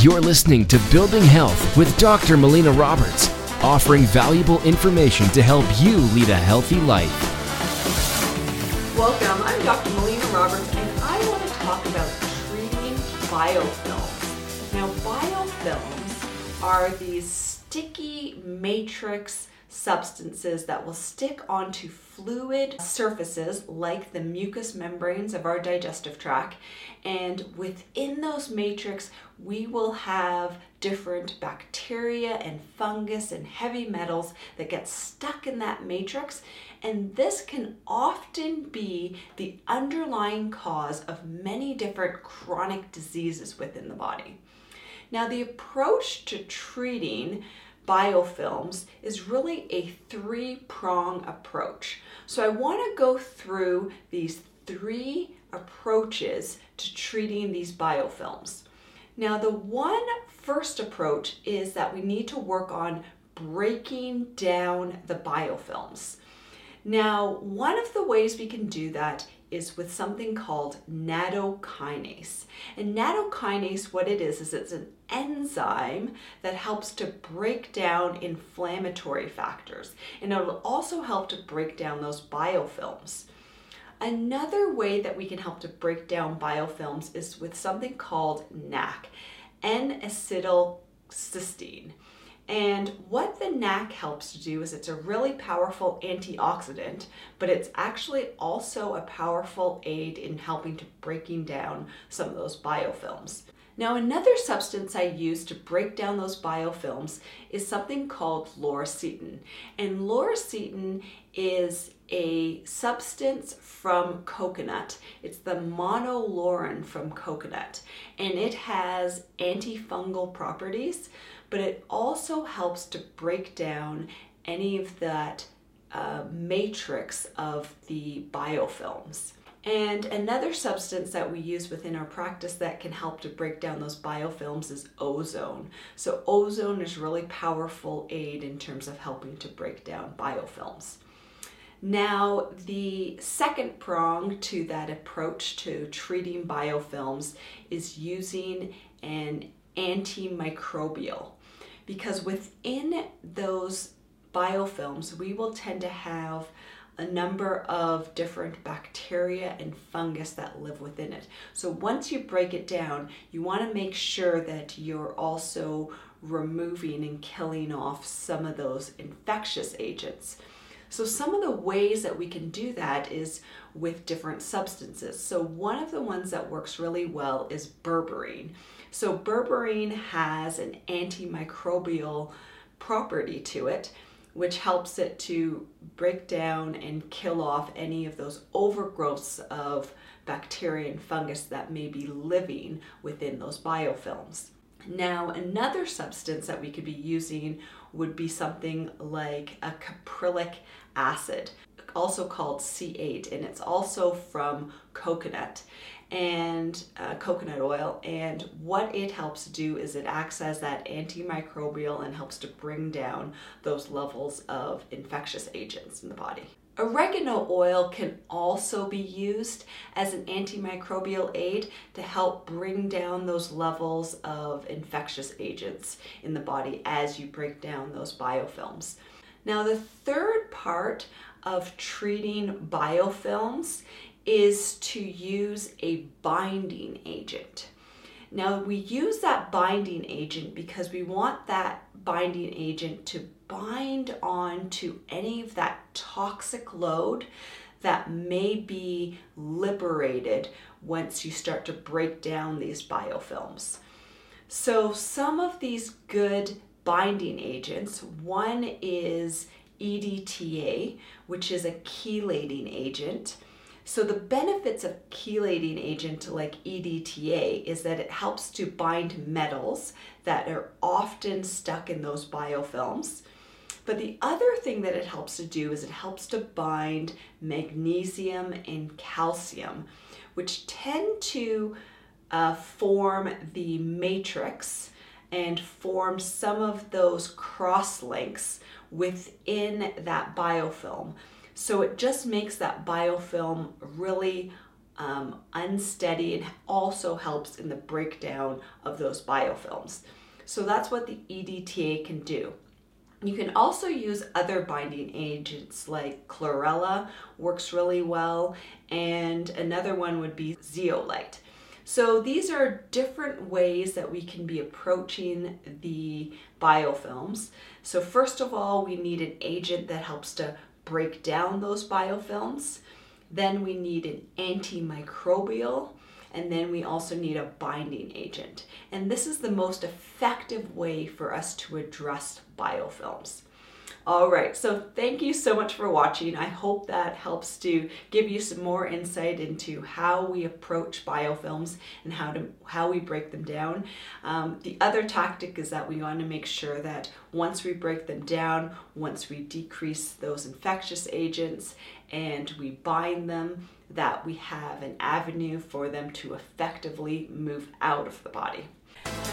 You're listening to Building Health with Dr. Melina Roberts, offering valuable information to help you lead a healthy life. Welcome, I'm Dr. Melina Roberts, and I want to talk about treating biofilms. Now, biofilms are these sticky matrix substances that will stick onto fluid surfaces like the mucous membranes of our digestive tract. And within those matrix, we will have different bacteria and fungus and heavy metals that get stuck in that matrix. And this can often be the underlying cause of many different chronic diseases within the body. Now, the approach to treating biofilms is really a three prong approach. So I want to go through these three approaches to treating these biofilms. Now, the one first approach is that we need to work on breaking down the biofilms. Now, one of the ways we can do that is with something called nattokinase. And nattokinase, what it is, is it's an enzyme that helps to break down inflammatory factors. And it'll also help to break down those biofilms. Another way that we can help to break down biofilms is with something called NAC, N-acetylcysteine. And what the NAC helps to do is it's a really powerful antioxidant, but it's actually also a powerful aid in helping to breaking down some of those biofilms. Now, another substance I use to break down those biofilms is something called Lauricidin. And Lauricidin is a substance from coconut. It's the monolaurin from coconut, and it has antifungal properties, but it also helps to break down any of that uh, matrix of the biofilms. And another substance that we use within our practice that can help to break down those biofilms is ozone. So, ozone is really powerful aid in terms of helping to break down biofilms. Now, the second prong to that approach to treating biofilms is using an antimicrobial because within those biofilms, we will tend to have a number of different bacteria and fungus that live within it. So once you break it down, you want to make sure that you're also removing and killing off some of those infectious agents. So, some of the ways that we can do that is with different substances. So, one of the ones that works really well is berberine. So, berberine has an antimicrobial property to it, which helps it to break down and kill off any of those overgrowths of bacteria and fungus that may be living within those biofilms. Now, another substance that we could be using would be something like a caprylic acid, also called C8, and it's also from coconut and uh, coconut oil. And what it helps do is it acts as that antimicrobial and helps to bring down those levels of infectious agents in the body. Oregano oil can also be used as an antimicrobial aid to help bring down those levels of infectious agents in the body as you break down those biofilms. Now, the third part of treating biofilms is to use a binding agent. Now, we use that binding agent because we want that binding agent to bind on to any of that toxic load that may be liberated once you start to break down these biofilms. So, some of these good binding agents one is EDTA, which is a chelating agent. So the benefits of chelating agent like EDTA is that it helps to bind metals that are often stuck in those biofilms. But the other thing that it helps to do is it helps to bind magnesium and calcium, which tend to uh, form the matrix and form some of those cross links within that biofilm. So it just makes that biofilm really um, unsteady and also helps in the breakdown of those biofilms. So that's what the EDTA can do. You can also use other binding agents like chlorella, works really well, and another one would be zeolite. So these are different ways that we can be approaching the biofilms. So first of all, we need an agent that helps to break down those biofilms. Then we need an antimicrobial and then we also need a binding agent. And this is the most effective way for us to address biofilms. All right, so thank you so much for watching. I hope that helps to give you some more insight into how we approach biofilms and how to how we break them down. Um, the other tactic is that we want to make sure that once we break them down, once we decrease those infectious agents and we bind them, that we have an avenue for them to effectively move out of the body.